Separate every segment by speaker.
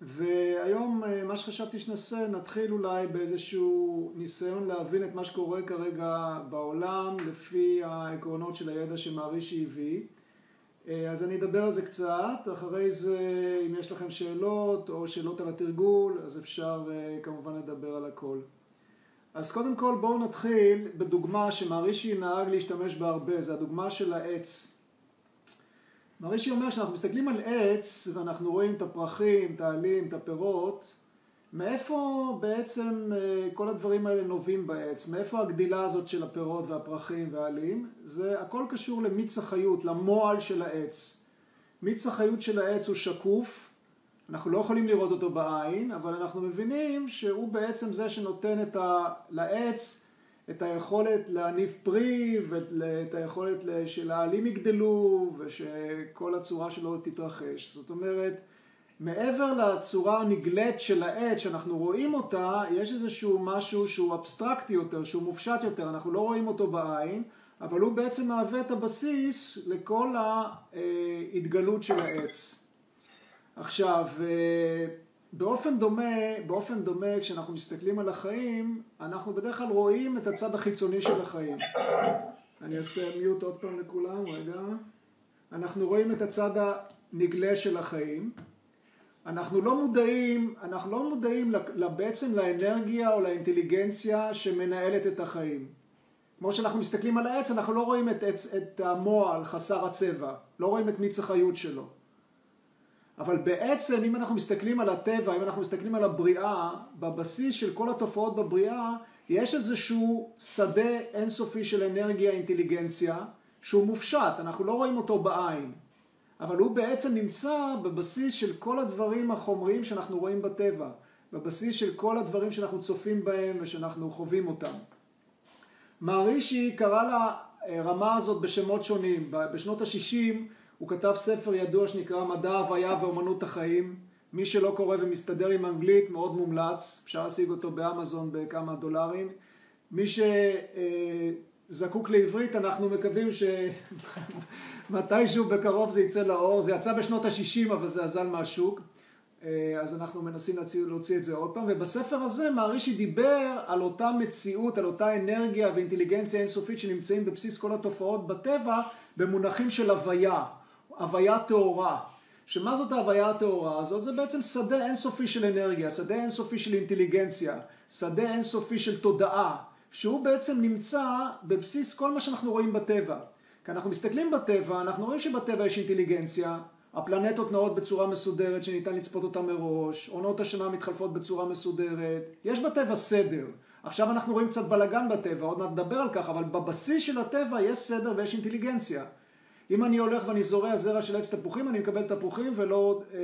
Speaker 1: והיום אה, מה שחשבתי שנעשה, נתחיל אולי באיזשהו ניסיון להבין את מה שקורה כרגע בעולם לפי העקרונות של הידע שמערישי הביא. אה, אז אני אדבר על זה קצת, אחרי זה אם יש לכם שאלות או שאלות על התרגול, אז אפשר אה, כמובן לדבר על הכל. אז קודם כל בואו נתחיל בדוגמה שמערישי נהג להשתמש בה הרבה, זה הדוגמה של העץ. מרישי אומר שאנחנו מסתכלים על עץ ואנחנו רואים את הפרחים, את העלים, את הפירות, מאיפה בעצם אה, כל הדברים האלה נובעים בעץ? מאיפה הגדילה הזאת של הפירות והפרחים והעלים? זה הכל קשור למיץ החיות, למועל של העץ. מיץ החיות של העץ הוא שקוף, אנחנו לא יכולים לראות אותו בעין, אבל אנחנו מבינים שהוא בעצם זה שנותן ה... לעץ את היכולת להניב פרי ואת היכולת שלעלים יגדלו ושכל הצורה שלו תתרחש. זאת אומרת, מעבר לצורה הנגלית של העץ שאנחנו רואים אותה, יש איזשהו משהו שהוא אבסטרקטי יותר, שהוא מופשט יותר, אנחנו לא רואים אותו בעין, אבל הוא בעצם מהווה את הבסיס לכל ההתגלות של העץ. עכשיו, באופן דומה, באופן דומה כשאנחנו מסתכלים על החיים, אנחנו בדרך כלל רואים את הצד החיצוני של החיים. אני אעשה מיוט עוד פעם לכולם, רגע. אנחנו רואים את הצד הנגלה של החיים. אנחנו לא מודעים, אנחנו לא מודעים בעצם לאנרגיה או לאינטליגנציה שמנהלת את החיים. כמו שאנחנו מסתכלים על העץ, אנחנו לא רואים את, את, את המועל חסר הצבע, לא רואים את מיץ החיות שלו. אבל בעצם אם אנחנו מסתכלים על הטבע, אם אנחנו מסתכלים על הבריאה, בבסיס של כל התופעות בבריאה, יש איזשהו שדה אינסופי של אנרגיה, אינטליגנציה, שהוא מופשט, אנחנו לא רואים אותו בעין. אבל הוא בעצם נמצא בבסיס של כל הדברים החומריים שאנחנו רואים בטבע, בבסיס של כל הדברים שאנחנו צופים בהם ושאנחנו חווים אותם. מערישי קרא לרמה הזאת בשמות שונים. בשנות ה-60 הוא כתב ספר ידוע שנקרא מדע הוויה ואומנות החיים. מי שלא קורא ומסתדר עם אנגלית מאוד מומלץ, אפשר להשיג אותו באמזון בכמה דולרים. מי שזקוק לעברית אנחנו מקווים שמתישהו בקרוב זה יצא לאור, זה יצא בשנות ה-60 אבל זה אזל מהשוק, אז אנחנו מנסים להוציא את זה עוד פעם, ובספר הזה מערישי דיבר על אותה מציאות, על אותה אנרגיה ואינטליגנציה אינסופית שנמצאים בבסיס כל התופעות בטבע במונחים של הוויה. הוויה טהורה. שמה זאת ההוויה הטהורה הזאת? זה בעצם שדה אינסופי של אנרגיה, שדה אינסופי של אינטליגנציה, שדה אינסופי של תודעה, שהוא בעצם נמצא בבסיס כל מה שאנחנו רואים בטבע. כי אנחנו מסתכלים בטבע, אנחנו רואים שבטבע יש אינטליגנציה, הפלנטות נעות בצורה מסודרת שניתן לצפות אותה מראש, עונות השנה מתחלפות בצורה מסודרת, יש בטבע סדר. עכשיו אנחנו רואים קצת בלאגן בטבע, עוד מעט נדבר על כך, אבל בבסיס של הטבע יש סדר ויש אינטליגנציה. אם אני הולך ואני זורע זרע של עץ תפוחים, אני מקבל תפוחים ולא, אה,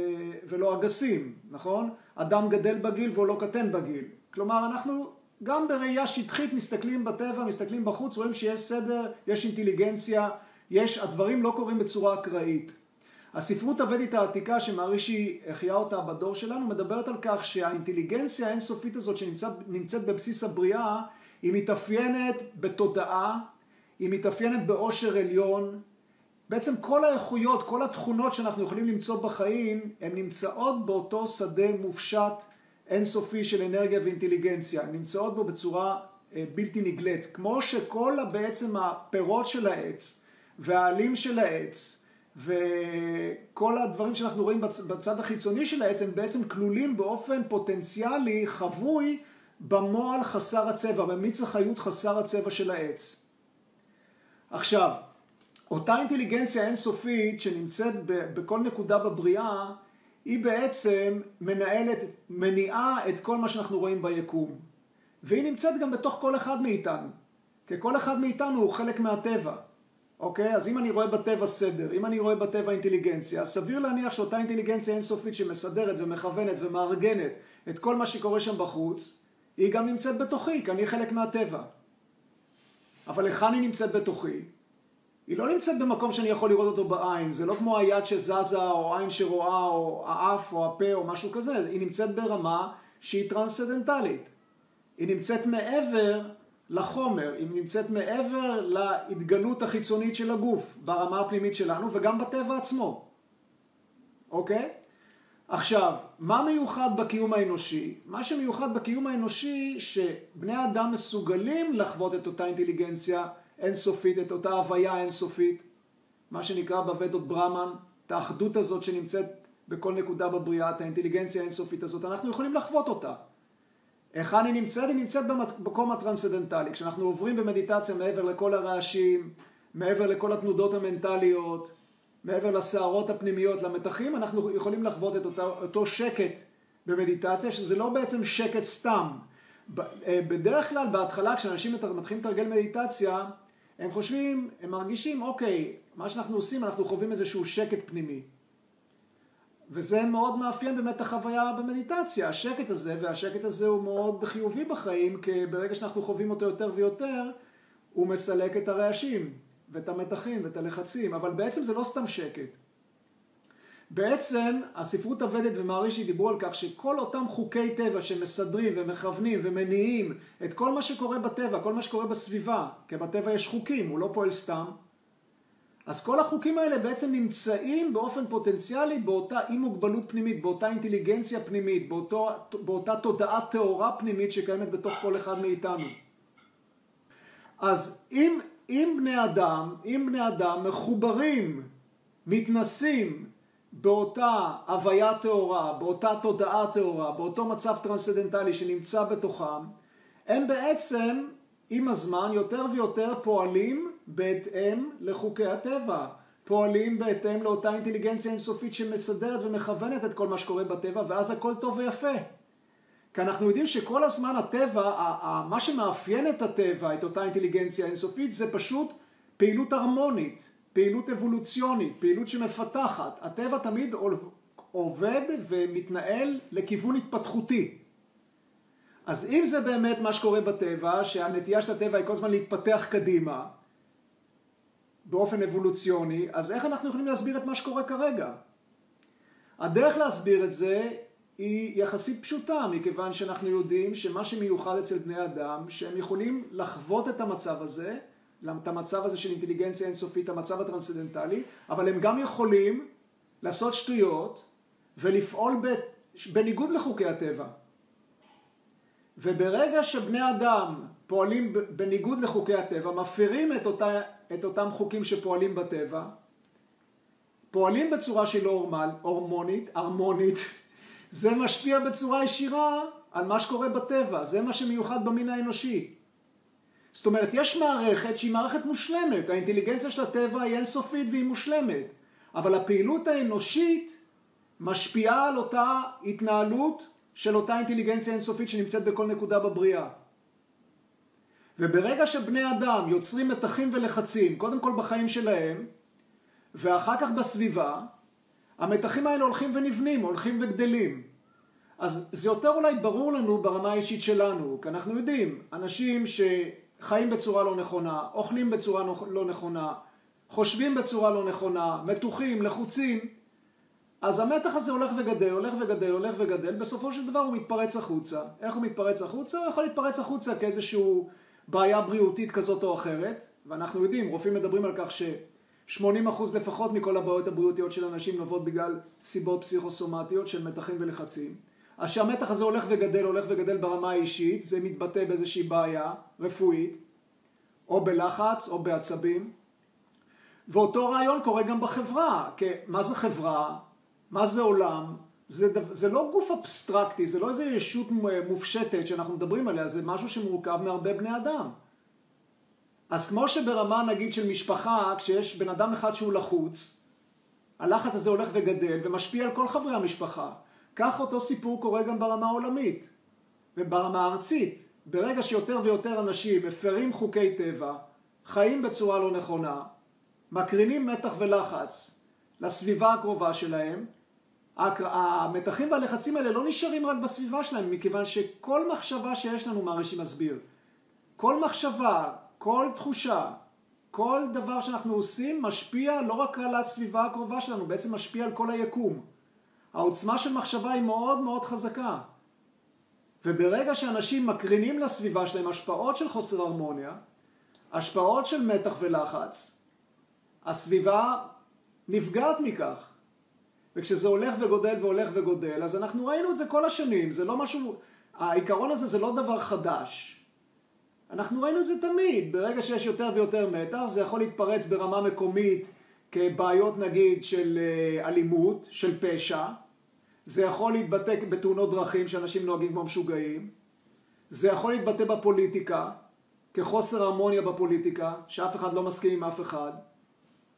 Speaker 1: ולא אגסים, נכון? אדם גדל בגיל והוא לא קטן בגיל. כלומר, אנחנו גם בראייה שטחית מסתכלים בטבע, מסתכלים בחוץ, רואים שיש סדר, יש אינטליגנציה, יש, הדברים לא קורים בצורה אקראית. הספרות הוודית העתיקה שמערישי החיה אותה בדור שלנו מדברת על כך שהאינטליגנציה האינסופית הזאת שנמצאת בבסיס הבריאה היא מתאפיינת בתודעה, היא מתאפיינת באושר עליון, בעצם כל האיכויות, כל התכונות שאנחנו יכולים למצוא בחיים, הן נמצאות באותו שדה מופשט אינסופי של אנרגיה ואינטליגנציה, הן נמצאות בו בצורה אה, בלתי נגלית. כמו שכל בעצם הפירות של העץ והעלים של העץ וכל הדברים שאנחנו רואים בצד החיצוני של העץ הם בעצם כלולים באופן פוטנציאלי חבוי במועל חסר הצבע, במיץ החיות חסר הצבע של העץ. עכשיו, אותה אינטליגנציה אינסופית שנמצאת בכל נקודה בבריאה, היא בעצם מנהלת, מניעה את כל מה שאנחנו רואים ביקום. והיא נמצאת גם בתוך כל אחד מאיתנו. כי כל אחד מאיתנו הוא חלק מהטבע. אוקיי? אז אם אני רואה בטבע סדר, אם אני רואה בטבע אינטליגנציה, סביר להניח שאותה אינטליגנציה אינסופית שמסדרת ומכוונת ומארגנת את כל מה שקורה שם בחוץ, היא גם נמצאת בתוכי, כי אני חלק מהטבע. אבל היכן היא נמצאת בתוכי? היא לא נמצאת במקום שאני יכול לראות אותו בעין, זה לא כמו היד שזזה או עין שרואה או האף או הפה או משהו כזה, היא נמצאת ברמה שהיא טרנסצדנטלית. היא נמצאת מעבר לחומר, היא נמצאת מעבר להתגלות החיצונית של הגוף ברמה הפנימית שלנו וגם בטבע עצמו, אוקיי? עכשיו, מה מיוחד בקיום האנושי? מה שמיוחד בקיום האנושי, שבני אדם מסוגלים לחוות את אותה אינטליגנציה אינסופית, את אותה הוויה אינסופית, מה שנקרא בוודות ברמן, את האחדות הזאת שנמצאת בכל נקודה בבריאה, את האינטליגנציה האינסופית הזאת, אנחנו יכולים לחוות אותה. היכן היא נמצאת? היא נמצאת במקום הטרנסדנטלי. כשאנחנו עוברים במדיטציה מעבר לכל הרעשים, מעבר לכל התנודות המנטליות, מעבר לסערות הפנימיות, למתחים, אנחנו יכולים לחוות את אותו, אותו שקט במדיטציה, שזה לא בעצם שקט סתם. אה, בדרך כלל, בהתחלה, כשאנשים מתחילים לתרגל מדיטציה, הם חושבים, הם מרגישים, אוקיי, מה שאנחנו עושים, אנחנו חווים איזשהו שקט פנימי. וזה מאוד מאפיין באמת החוויה במדיטציה, השקט הזה, והשקט הזה הוא מאוד חיובי בחיים, כי ברגע שאנחנו חווים אותו יותר ויותר, הוא מסלק את הרעשים, ואת המתחים, ואת הלחצים, אבל בעצם זה לא סתם שקט. בעצם הספרות הוודית ומערישי דיברו על כך שכל אותם חוקי טבע שמסדרים ומכוונים ומניעים את כל מה שקורה בטבע, כל מה שקורה בסביבה, כי בטבע יש חוקים, הוא לא פועל סתם, אז כל החוקים האלה בעצם נמצאים באופן פוטנציאלי באותה אי מוגבלות פנימית, באותה אינטליגנציה פנימית, באותו, באותה תודעה טהורה פנימית שקיימת בתוך כל אחד מאיתנו. אז אם, אם בני אדם, אם בני אדם מחוברים, מתנסים באותה הוויה טהורה, באותה תודעה טהורה, באותו מצב טרנסצנדנטלי שנמצא בתוכם, הם בעצם עם הזמן יותר ויותר פועלים בהתאם לחוקי הטבע, פועלים בהתאם לאותה אינטליגנציה אינסופית שמסדרת ומכוונת את כל מה שקורה בטבע, ואז הכל טוב ויפה. כי אנחנו יודעים שכל הזמן הטבע, מה שמאפיין את הטבע, את אותה אינטליגנציה אינסופית, זה פשוט פעילות הרמונית, פעילות אבולוציונית, פעילות שמפתחת. הטבע תמיד עובד ומתנהל לכיוון התפתחותי. אז אם זה באמת מה שקורה בטבע, שהנטייה של הטבע היא כל הזמן להתפתח קדימה, באופן אבולוציוני, אז איך אנחנו יכולים להסביר את מה שקורה כרגע? הדרך להסביר את זה היא יחסית פשוטה, מכיוון שאנחנו יודעים שמה שמיוחד אצל בני אדם, שהם יכולים לחוות את המצב הזה, את המצב הזה של אינטליגנציה אינסופית, המצב הטרנסצדנטלי, אבל הם גם יכולים לעשות שטויות ולפעול בניגוד לחוקי הטבע. וברגע שבני אדם פועלים בניגוד לחוקי הטבע, מפרים את, אותה, את אותם חוקים שפועלים בטבע, פועלים בצורה של הורמל, הורמונית, הרמונית, זה משפיע בצורה ישירה על מה שקורה בטבע, זה מה שמיוחד במין האנושי. זאת אומרת, יש מערכת שהיא מערכת מושלמת, האינטליגנציה של הטבע היא אינסופית והיא מושלמת, אבל הפעילות האנושית משפיעה על אותה התנהלות של אותה אינטליגנציה אינסופית שנמצאת בכל נקודה בבריאה. וברגע שבני אדם יוצרים מתחים ולחצים, קודם כל בחיים שלהם, ואחר כך בסביבה, המתחים האלה הולכים ונבנים, הולכים וגדלים. אז זה יותר אולי ברור לנו ברמה האישית שלנו, כי אנחנו יודעים, אנשים שחיים בצורה לא נכונה, אוכלים בצורה לא נכונה, חושבים בצורה לא נכונה, מתוחים, לחוצים, אז המתח הזה הולך וגדל, הולך וגדל, הולך וגדל, בסופו של דבר הוא מתפרץ החוצה. איך הוא מתפרץ החוצה? הוא יכול להתפרץ החוצה כאיזשהו בעיה בריאותית כזאת או אחרת, ואנחנו יודעים, רופאים מדברים על כך ש-80% לפחות מכל הבעיות הבריאותיות של אנשים נובעות בגלל סיבות פסיכוסומטיות של מתחים ולחצים. אז שהמתח הזה הולך וגדל, הולך וגדל ברמה האישית, זה מתבטא באיזושהי בעיה רפואית, או בלחץ, או בעצבים. ואותו רעיון קורה גם בחברה, כי מה זה חברה? מה זה עולם? זה, זה לא גוף אבסטרקטי, זה לא איזה ישות מופשטת שאנחנו מדברים עליה, זה משהו שמורכב מהרבה בני אדם. אז כמו שברמה נגיד של משפחה, כשיש בן אדם אחד שהוא לחוץ, הלחץ הזה הולך וגדל ומשפיע על כל חברי המשפחה. כך אותו סיפור קורה גם ברמה העולמית וברמה הארצית. ברגע שיותר ויותר אנשים מפרים חוקי טבע, חיים בצורה לא נכונה, מקרינים מתח ולחץ לסביבה הקרובה שלהם, המתחים והלחצים האלה לא נשארים רק בסביבה שלהם, מכיוון שכל מחשבה שיש לנו, מהרש"י מסביר, כל מחשבה, כל תחושה, כל דבר שאנחנו עושים משפיע לא רק על הסביבה הקרובה שלנו, בעצם משפיע על כל היקום. העוצמה של מחשבה היא מאוד מאוד חזקה. וברגע שאנשים מקרינים לסביבה שלהם השפעות של חוסר הרמוניה, השפעות של מתח ולחץ, הסביבה נפגעת מכך. וכשזה הולך וגודל והולך וגודל, אז אנחנו ראינו את זה כל השנים, זה לא משהו, העיקרון הזה זה לא דבר חדש. אנחנו ראינו את זה תמיד, ברגע שיש יותר ויותר מתח, זה יכול להתפרץ ברמה מקומית כבעיות נגיד של אה, אלימות, של פשע, זה יכול להתבטא בתאונות דרכים שאנשים נוהגים כמו משוגעים, זה יכול להתבטא בפוליטיקה, כחוסר הרמוניה בפוליטיקה, שאף אחד לא מסכים עם אף אחד,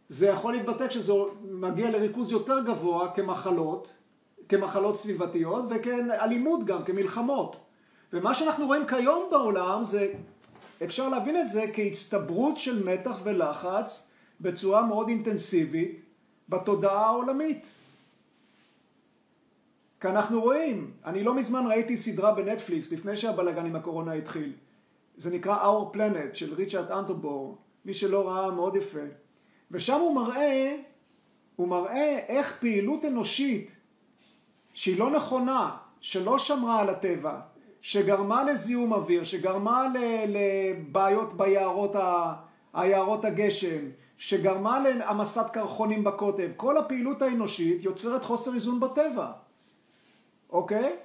Speaker 1: זה יכול להתבטא כשזה מגיע לריכוז יותר גבוה כמחלות, כמחלות סביבתיות וכאלימות גם, כמלחמות. ומה שאנחנו רואים כיום בעולם זה, אפשר להבין את זה כהצטברות של מתח ולחץ בצורה מאוד אינטנסיבית בתודעה העולמית. כי אנחנו רואים, אני לא מזמן ראיתי סדרה בנטפליקס לפני שהבלאגן עם הקורונה התחיל. זה נקרא Our Planet של ריצ'רד אנטובור, מי שלא ראה מאוד יפה. ושם הוא מראה, הוא מראה איך פעילות אנושית שהיא לא נכונה, שלא שמרה על הטבע, שגרמה לזיהום אוויר, שגרמה לבעיות ביערות, היערות הגשם, שגרמה להעמסת קרחונים בקוטב, כל הפעילות האנושית יוצרת חוסר איזון בטבע, אוקיי?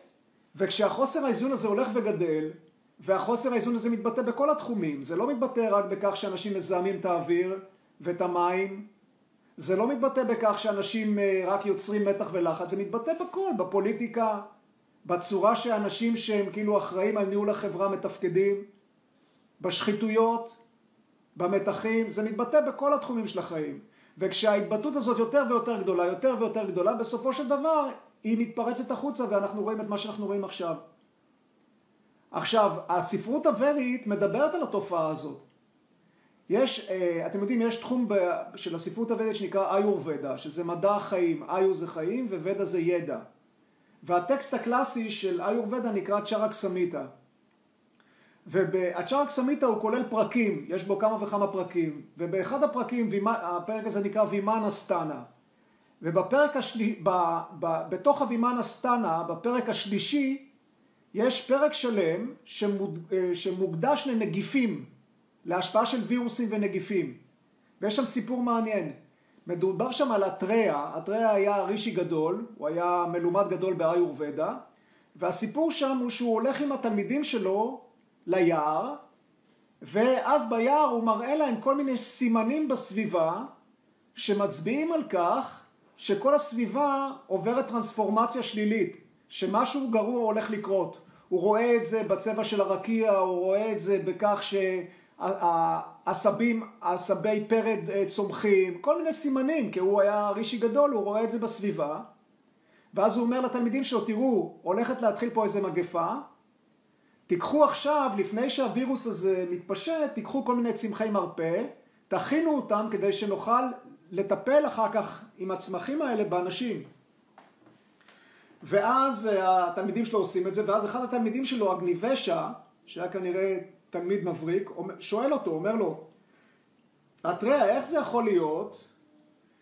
Speaker 1: וכשהחוסר האיזון הזה הולך וגדל, והחוסר האיזון הזה מתבטא בכל התחומים, זה לא מתבטא רק בכך שאנשים מזהמים את האוויר ואת המים, זה לא מתבטא בכך שאנשים אה, רק יוצרים מתח ולחץ, זה מתבטא בכל, בפוליטיקה, בצורה שאנשים שהם כאילו אחראים על ניהול החברה מתפקדים, בשחיתויות, במתחים, זה מתבטא בכל התחומים של החיים. וכשההתבטאות הזאת יותר ויותר גדולה, יותר ויותר גדולה, בסופו של דבר היא מתפרצת החוצה ואנחנו רואים את מה שאנחנו רואים עכשיו. עכשיו, הספרות הוודית מדברת על התופעה הזאת. יש, אה, אתם יודעים, יש תחום של הספרות הוודית שנקרא איורבדה, שזה מדע החיים, איור זה חיים וודה זה ידע. והטקסט הקלאסי של איורבדה נקרא צ'רק סמיתה. והצ'רק סמיתה הוא כולל פרקים, יש בו כמה וכמה פרקים, ובאחד הפרקים, הפרק הזה נקרא וימאנה סטנה. ובפרק השלישי, בתוך הווימאנה סטנה, בפרק השלישי, יש פרק שלם שמוד, אה, שמוקדש לנגיפים, להשפעה של וירוסים ונגיפים. ויש שם סיפור מעניין. מדובר שם על אתריה, אתריה היה רישי גדול, הוא היה מלומד גדול באיורבדה, והסיפור שם הוא שהוא הולך עם התלמידים שלו ליער, ואז ביער הוא מראה להם כל מיני סימנים בסביבה שמצביעים על כך שכל הסביבה עוברת טרנספורמציה שלילית. שמשהו גרוע הולך לקרות. הוא רואה את זה בצבע של הרקיע, הוא רואה את זה בכך שהעשבים, עשבי פרד אה, צומחים, כל מיני סימנים, כי הוא היה רישי גדול, הוא רואה את זה בסביבה. ואז הוא אומר לתלמידים שלו, תראו, הולכת להתחיל פה איזה מגפה, תיקחו עכשיו, לפני שהווירוס הזה מתפשט, תיקחו כל מיני צמחי מרפא, תכינו אותם כדי שנוכל לטפל אחר כך עם הצמחים האלה באנשים. ואז אה, התלמידים שלו עושים את זה, ואז אחד התלמידים שלו, אגניבשה, שהיה כנראה תלמיד מבריק, שואל אותו, אומר לו, אתריה, איך זה יכול להיות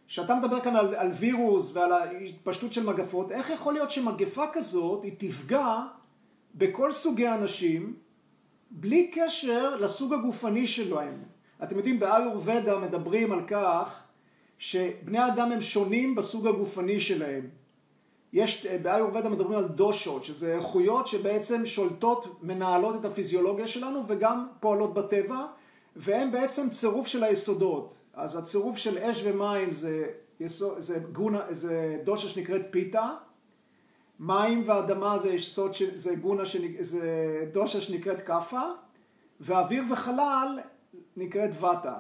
Speaker 1: שאתה מדבר כאן על, על וירוס ועל ההתפשטות של מגפות, איך יכול להיות שמגפה כזאת היא תפגע בכל סוגי האנשים בלי קשר לסוג הגופני שלהם? אתם יודעים, באיורבדה מדברים על כך שבני אדם הם שונים בסוג הגופני שלהם. יש, באיורבדה מדברים על דושות, שזה איכויות שבעצם שולטות, מנהלות את הפיזיולוגיה שלנו וגם פועלות בטבע, והן בעצם צירוף של היסודות. אז הצירוף של אש ומים זה, יסוד, זה, גונה, זה דושה שנקראת פיתה, מים ואדמה זה, יסוד, זה, גונה, זה דושה שנקראת כאפה, ואוויר וחלל נקראת וטה.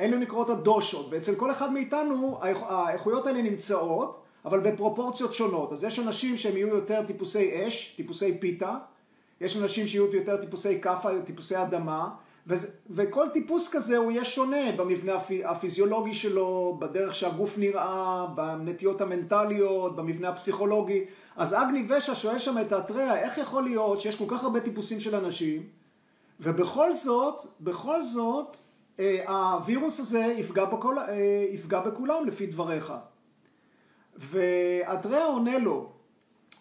Speaker 1: אלו נקראות הדושות, ואצל כל אחד מאיתנו האיכויות האלה נמצאות, אבל בפרופורציות שונות. אז יש אנשים שהם יהיו יותר טיפוסי אש, טיפוסי פיתה, יש אנשים שיהיו יותר טיפוסי כאפה, טיפוסי אדמה, וזה, וכל טיפוס כזה הוא יהיה שונה במבנה הפי, הפיזיולוגי שלו, בדרך שהגוף נראה, בנטיות המנטליות, במבנה הפסיכולוגי. אז אגני ושע שואל שם את האתריה, איך יכול להיות שיש כל כך הרבה טיפוסים של אנשים, ובכל זאת, בכל זאת, הווירוס הזה יפגע, בכל, אה, יפגע בכולם לפי דבריך. ואדריה עונה לו,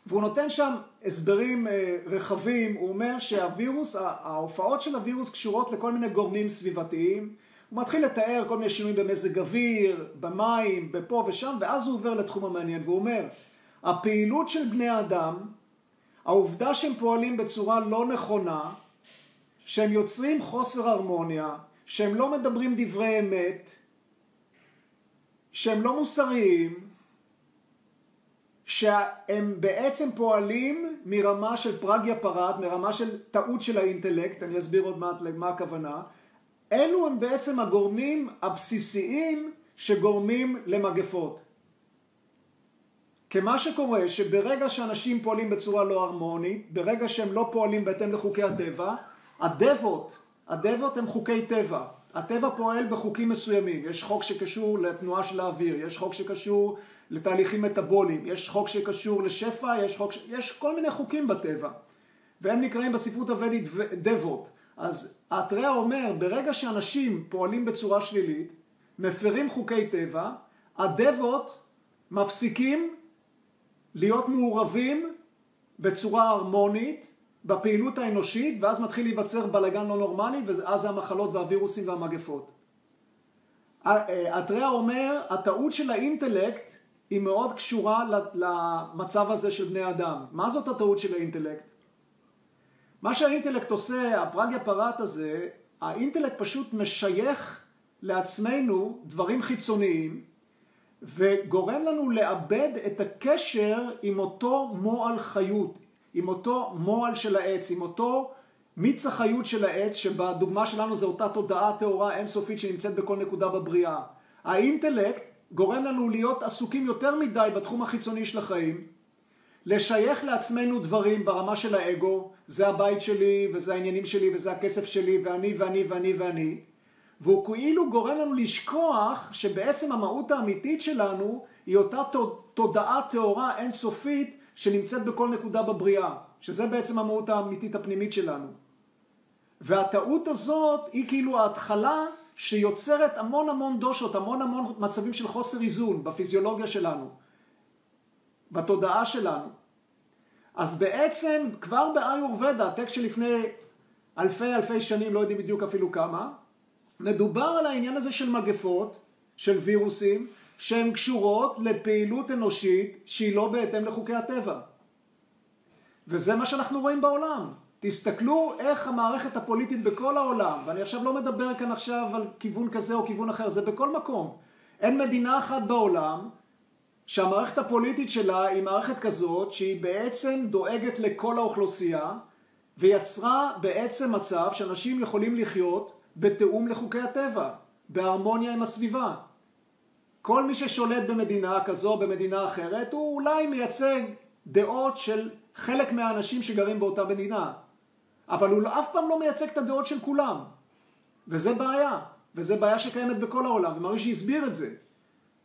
Speaker 1: והוא נותן שם הסברים אה, רחבים, הוא אומר שהווירוס, ההופעות של הווירוס קשורות לכל מיני גורמים סביבתיים, הוא מתחיל לתאר כל מיני שינויים במזג אוויר, במים, בפה ושם, ואז הוא עובר לתחום המעניין, והוא אומר, הפעילות של בני האדם, העובדה שהם פועלים בצורה לא נכונה, שהם יוצרים חוסר הרמוניה, שהם לא מדברים דברי אמת, שהם לא מוסריים, שהם בעצם פועלים מרמה של פרגיה פרד, מרמה של טעות של האינטלקט, אני אסביר עוד מעט למה הכוונה, אלו הם בעצם הגורמים הבסיסיים שגורמים למגפות. כי מה שקורה שברגע שאנשים פועלים בצורה לא הרמונית, ברגע שהם לא פועלים בהתאם לחוקי הטבע, הדבות, הדבות הם חוקי טבע. הטבע פועל בחוקים מסוימים, יש חוק שקשור לתנועה של האוויר, יש חוק שקשור לתהליכים מטאבוליים, יש חוק שקשור לשפע, יש, חוק, יש כל מיני חוקים בטבע, והם נקראים בספרות הוודית דבות. אז האתריאה אומר, ברגע שאנשים פועלים בצורה שלילית, מפרים חוקי טבע, הדבות מפסיקים להיות מעורבים בצורה הרמונית בפעילות האנושית, ואז מתחיל להיווצר בלאגן לא נורמלי, ואז זה המחלות והווירוסים והמגפות. אתריאה אומר, הטעות של האינטלקט היא מאוד קשורה למצב הזה של בני אדם. מה זאת הטעות של האינטלקט? מה שהאינטלקט עושה, הפרגיה פרט הזה, האינטלקט פשוט משייך לעצמנו דברים חיצוניים וגורם לנו לאבד את הקשר עם אותו מועל חיות, עם אותו מועל של העץ, עם אותו מיץ החיות של העץ, שבדוגמה שלנו זו אותה תודעה טהורה אינסופית שנמצאת בכל נקודה בבריאה. האינטלקט גורם לנו להיות עסוקים יותר מדי בתחום החיצוני של החיים, לשייך לעצמנו דברים ברמה של האגו, זה הבית שלי וזה העניינים שלי וזה הכסף שלי ואני ואני ואני ואני, והוא כאילו גורם לנו לשכוח שבעצם המהות האמיתית שלנו היא אותה תודעה טהורה אינסופית שנמצאת בכל נקודה בבריאה, שזה בעצם המהות האמיתית הפנימית שלנו. והטעות הזאת היא כאילו ההתחלה שיוצרת המון המון דושות, המון המון מצבים של חוסר איזון בפיזיולוגיה שלנו, בתודעה שלנו. אז בעצם כבר באיורבדה, טקסט שלפני אלפי אלפי שנים, לא יודעים בדיוק אפילו כמה, מדובר על העניין הזה של מגפות, של וירוסים, שהן קשורות לפעילות אנושית שהיא לא בהתאם לחוקי הטבע. וזה מה שאנחנו רואים בעולם. תסתכלו איך המערכת הפוליטית בכל העולם, ואני עכשיו לא מדבר כאן עכשיו על כיוון כזה או כיוון אחר, זה בכל מקום. אין מדינה אחת בעולם שהמערכת הפוליטית שלה היא מערכת כזאת שהיא בעצם דואגת לכל האוכלוסייה ויצרה בעצם מצב שאנשים יכולים לחיות בתיאום לחוקי הטבע, בהרמוניה עם הסביבה. כל מי ששולט במדינה כזו או במדינה אחרת הוא אולי מייצג דעות של חלק מהאנשים שגרים באותה מדינה. אבל הוא אף פעם לא מייצג את הדעות של כולם. וזה בעיה, וזה בעיה שקיימת בכל העולם, ומרישי הסביר את זה.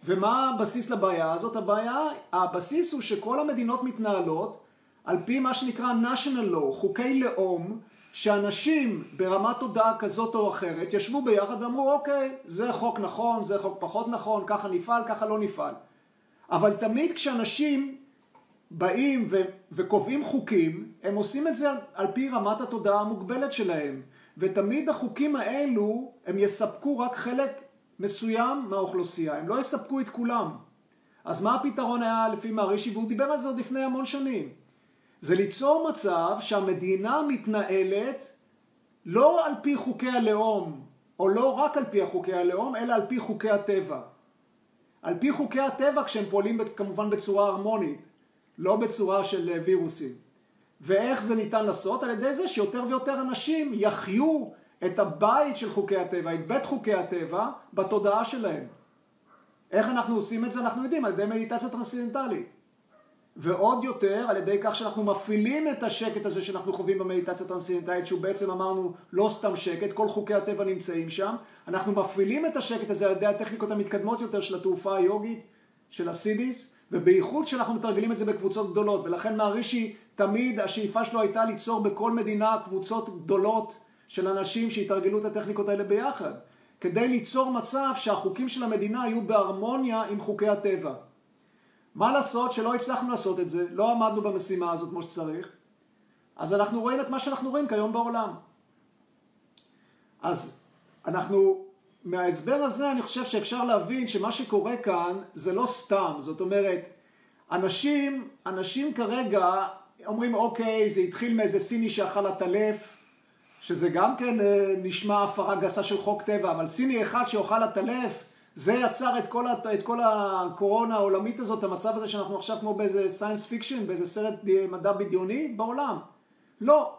Speaker 1: ומה הבסיס לבעיה הזאת? הבעיה, הבסיס הוא שכל המדינות מתנהלות על פי מה שנקרא national law, חוקי לאום, שאנשים ברמת תודעה כזאת או אחרת ישבו ביחד ואמרו אוקיי, זה חוק נכון, זה חוק פחות נכון, ככה נפעל, ככה לא נפעל. אבל תמיד כשאנשים באים ו- וקובעים חוקים, הם עושים את זה על, על פי רמת התודעה המוגבלת שלהם. ותמיד החוקים האלו, הם יספקו רק חלק מסוים מהאוכלוסייה, הם לא יספקו את כולם. אז מה הפתרון היה לפי מערישי, והוא דיבר על זה עוד לפני המון שנים. זה ליצור מצב שהמדינה מתנהלת לא על פי חוקי הלאום, או לא רק על פי חוקי הלאום, אלא על פי חוקי הטבע. על פי חוקי הטבע כשהם פועלים כמובן בצורה הרמונית. לא בצורה של אה, וירוסים. ואיך זה ניתן לעשות? על ידי זה שיותר ויותר אנשים יחיו את הבית של חוקי הטבע, את בית חוקי הטבע, בתודעה שלהם. איך אנחנו עושים את זה? אנחנו יודעים, על ידי מדיטציה טרנסצנדנטלית. ועוד יותר, על ידי כך שאנחנו מפעילים את השקט הזה שאנחנו חווים במדיטציה טרנסצנדנטלית, שהוא בעצם אמרנו לא סתם שקט, כל חוקי הטבע נמצאים שם. אנחנו מפעילים את השקט הזה על ידי הטכניקות המתקדמות יותר של התעופה היוגית, של הסידיס, ובייחוד כשאנחנו מתרגלים את זה בקבוצות גדולות, ולכן מהרישי תמיד השאיפה שלו הייתה ליצור בכל מדינה קבוצות גדולות של אנשים שיתרגלו את הטכניקות האלה ביחד, כדי ליצור מצב שהחוקים של המדינה יהיו בהרמוניה עם חוקי הטבע. מה לעשות שלא הצלחנו לעשות את זה, לא עמדנו במשימה הזאת כמו שצריך, אז אנחנו רואים את מה שאנחנו רואים כיום בעולם. אז אנחנו מההסבר הזה אני חושב שאפשר להבין שמה שקורה כאן זה לא סתם, זאת אומרת, אנשים, אנשים כרגע אומרים אוקיי, זה התחיל מאיזה סיני שאכל עטלף, שזה גם כן אה, נשמע הפרה גסה של חוק טבע, אבל סיני אחד שאוכל עטלף, זה יצר את כל, את כל הקורונה העולמית הזאת, המצב הזה שאנחנו עכשיו כמו באיזה science fiction, באיזה סרט מדע בדיוני בעולם. לא.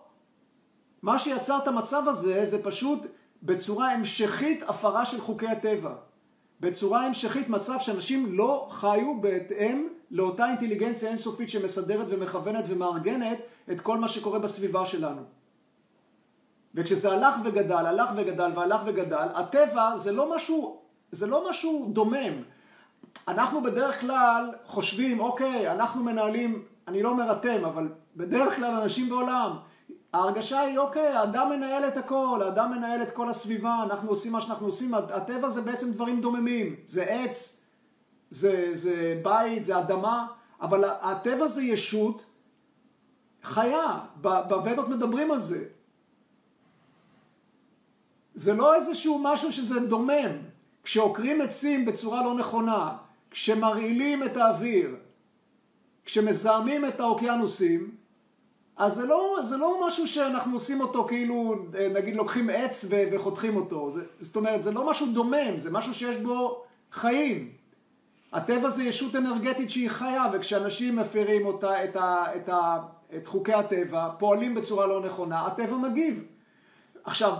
Speaker 1: מה שיצר את המצב הזה זה פשוט בצורה המשכית הפרה של חוקי הטבע. בצורה המשכית מצב שאנשים לא חיו בהתאם לאותה אינטליגנציה אינסופית שמסדרת ומכוונת ומארגנת את כל מה שקורה בסביבה שלנו. וכשזה הלך וגדל, הלך וגדל והלך וגדל, הטבע זה לא משהו, זה לא משהו דומם. אנחנו בדרך כלל חושבים, אוקיי, אנחנו מנהלים, אני לא אומר אתם, אבל בדרך כלל אנשים בעולם, ההרגשה היא, אוקיי, האדם מנהל את הכל, האדם מנהל את כל הסביבה, אנחנו עושים מה שאנחנו עושים, הטבע זה בעצם דברים דוממים, זה עץ, זה, זה בית, זה אדמה, אבל הטבע זה ישות חיה, בוודות מדברים על זה. זה לא איזשהו משהו שזה דומם. כשעוקרים עצים בצורה לא נכונה, כשמרעילים את האוויר, כשמזהמים את האוקיינוסים, אז זה לא, זה לא משהו שאנחנו עושים אותו כאילו, נגיד לוקחים עץ וחותכים אותו. זה, זאת אומרת, זה לא משהו דומם, זה משהו שיש בו חיים. הטבע זה ישות אנרגטית שהיא חיה, וכשאנשים מפרים אותה, את, ה, את, ה, את חוקי הטבע, פועלים בצורה לא נכונה, הטבע מגיב. עכשיו,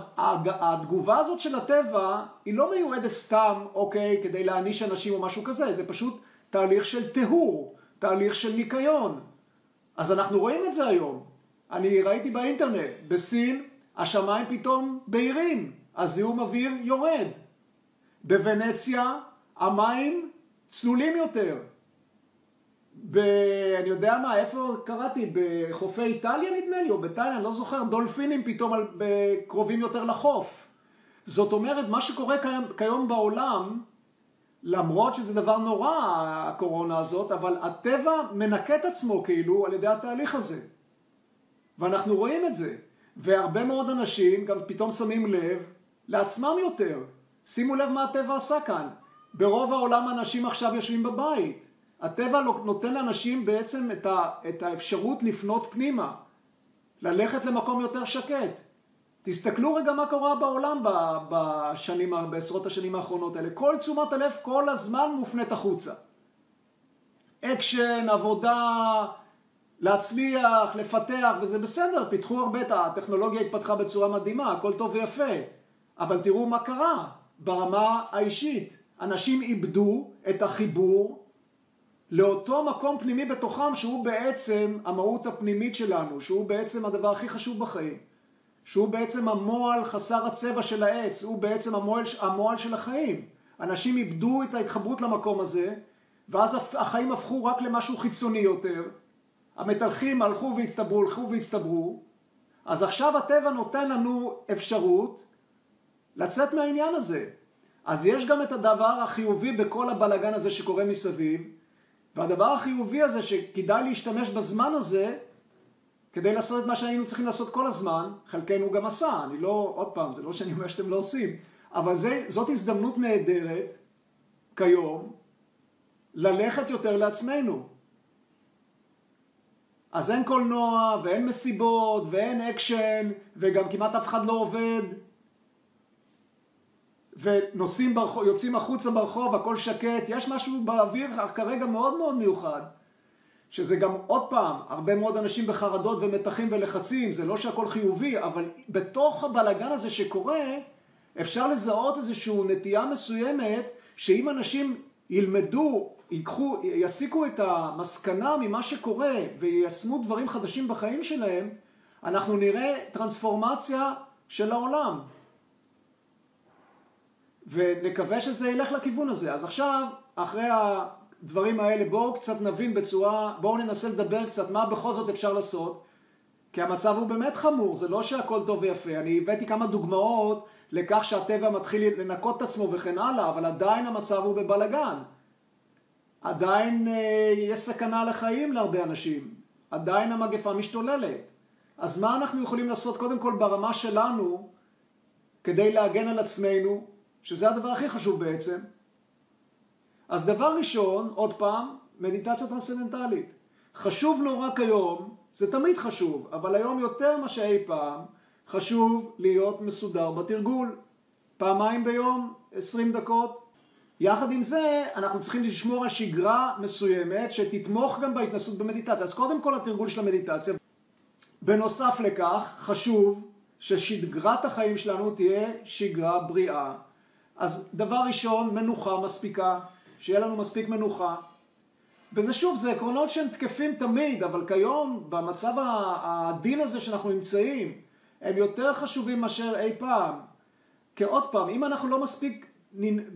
Speaker 1: התגובה הזאת של הטבע היא לא מיועדת סתם, אוקיי, כדי להעניש אנשים או משהו כזה, זה פשוט תהליך של טיהור, תהליך של ניקיון. אז אנחנו רואים את זה היום. אני ראיתי באינטרנט, בסין השמיים פתאום בהירים, הזיהום אוויר יורד. בוונציה המים צלולים יותר. ב... אני יודע מה, איפה קראתי? בחופי איטליה נדמה לי, או בתאילנד, לא זוכר, דולפינים פתאום על... קרובים יותר לחוף. זאת אומרת, מה שקורה כיום, כיום בעולם, למרות שזה דבר נורא, הקורונה הזאת, אבל הטבע מנקה את עצמו כאילו על ידי התהליך הזה. ואנחנו רואים את זה. והרבה מאוד אנשים גם פתאום שמים לב לעצמם יותר. שימו לב מה הטבע עשה כאן. ברוב העולם אנשים עכשיו יושבים בבית. הטבע לא- נותן לאנשים בעצם את, ה, את האפשרות לפנות פנימה, ללכת למקום יותר שקט. תסתכלו רגע מה קורה בעולם בשנים, בעשרות השנים האחרונות האלה. כל תשומת הלב כל הזמן מופנית החוצה. אקשן, עבודה, להצליח, לפתח, וזה בסדר, פיתחו הרבה, הטכנולוגיה התפתחה בצורה מדהימה, הכל טוב ויפה. אבל תראו מה קרה ברמה האישית. אנשים איבדו את החיבור לאותו מקום פנימי בתוכם שהוא בעצם המהות הפנימית שלנו, שהוא בעצם הדבר הכי חשוב בחיים, שהוא בעצם המועל חסר הצבע של העץ, הוא בעצם המועל, המועל של החיים. אנשים איבדו את ההתחברות למקום הזה, ואז החיים הפכו רק למשהו חיצוני יותר. המתהלכים הלכו והצטברו, הלכו והצטברו. אז עכשיו הטבע נותן לנו אפשרות לצאת מהעניין הזה. אז יש גם את הדבר החיובי בכל הבלגן הזה שקורה מסביב, והדבר החיובי הזה שכדאי להשתמש בזמן הזה כדי לעשות את מה שהיינו צריכים לעשות כל הזמן, חלקנו גם עשה, אני לא, עוד פעם, זה לא שאני אומר שאתם לא עושים, אבל זה, זאת הזדמנות נהדרת כיום ללכת יותר לעצמנו. אז אין קולנוע, ואין מסיבות, ואין אקשן, וגם כמעט אף אחד לא עובד, ונוסעים ברחוב, יוצאים החוצה ברחוב, הכל שקט, יש משהו באוויר כרגע מאוד מאוד מיוחד. שזה גם, עוד פעם, הרבה מאוד אנשים בחרדות ומתחים ולחצים, זה לא שהכל חיובי, אבל בתוך הבלגן הזה שקורה, אפשר לזהות איזושהי נטייה מסוימת, שאם אנשים ילמדו, ייקחו, יסיקו את המסקנה ממה שקורה ויישמו דברים חדשים בחיים שלהם, אנחנו נראה טרנספורמציה של העולם. ונקווה שזה ילך לכיוון הזה. אז עכשיו, אחרי הדברים האלה, בואו קצת נבין בצורה, בואו ננסה לדבר קצת מה בכל זאת אפשר לעשות, כי המצב הוא באמת חמור, זה לא שהכל טוב ויפה. אני הבאתי כמה דוגמאות לכך שהטבע מתחיל לנקות את עצמו וכן הלאה, אבל עדיין המצב הוא בבלגן. עדיין אה, יש סכנה לחיים להרבה אנשים. עדיין המגפה משתוללת. אז מה אנחנו יכולים לעשות קודם כל ברמה שלנו כדי להגן על עצמנו, שזה הדבר הכי חשוב בעצם. אז דבר ראשון, עוד פעם, מדיטציה טרנסצנדנטלית. חשוב רק היום, זה תמיד חשוב, אבל היום יותר מה שאי פעם, חשוב להיות מסודר בתרגול. פעמיים ביום, 20 דקות. יחד עם זה, אנחנו צריכים לשמור על שגרה מסוימת שתתמוך גם בהתנסות במדיטציה. אז קודם כל התרגול של המדיטציה. בנוסף לכך, חשוב ששגרת החיים שלנו תהיה שגרה בריאה. אז דבר ראשון, מנוחה מספיקה, שיהיה לנו מספיק מנוחה. וזה שוב, זה עקרונות שהם תקפים תמיד, אבל כיום, במצב העדין הזה שאנחנו נמצאים, הם יותר חשובים מאשר אי פעם. כי עוד פעם, אם אנחנו לא מספיק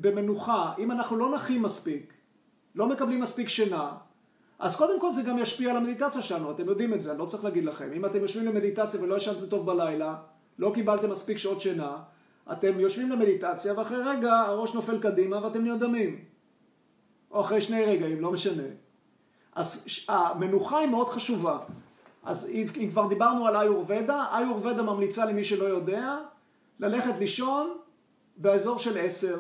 Speaker 1: במנוחה, אם אנחנו לא נחים מספיק, לא מקבלים מספיק שינה, אז קודם כל זה גם ישפיע על המדיטציה שלנו, אתם יודעים את זה, אני לא צריך להגיד לכם. אם אתם יושבים למדיטציה ולא ישנתם טוב בלילה, לא קיבלתם מספיק שעות שינה, אתם יושבים למדיטציה ואחרי רגע הראש נופל קדימה ואתם נרדמים. או אחרי שני רגעים, לא משנה. אז המנוחה היא מאוד חשובה. אז אם כבר דיברנו על איורבדה, איורבדה ממליצה למי שלא יודע, ללכת לישון באזור של עשר.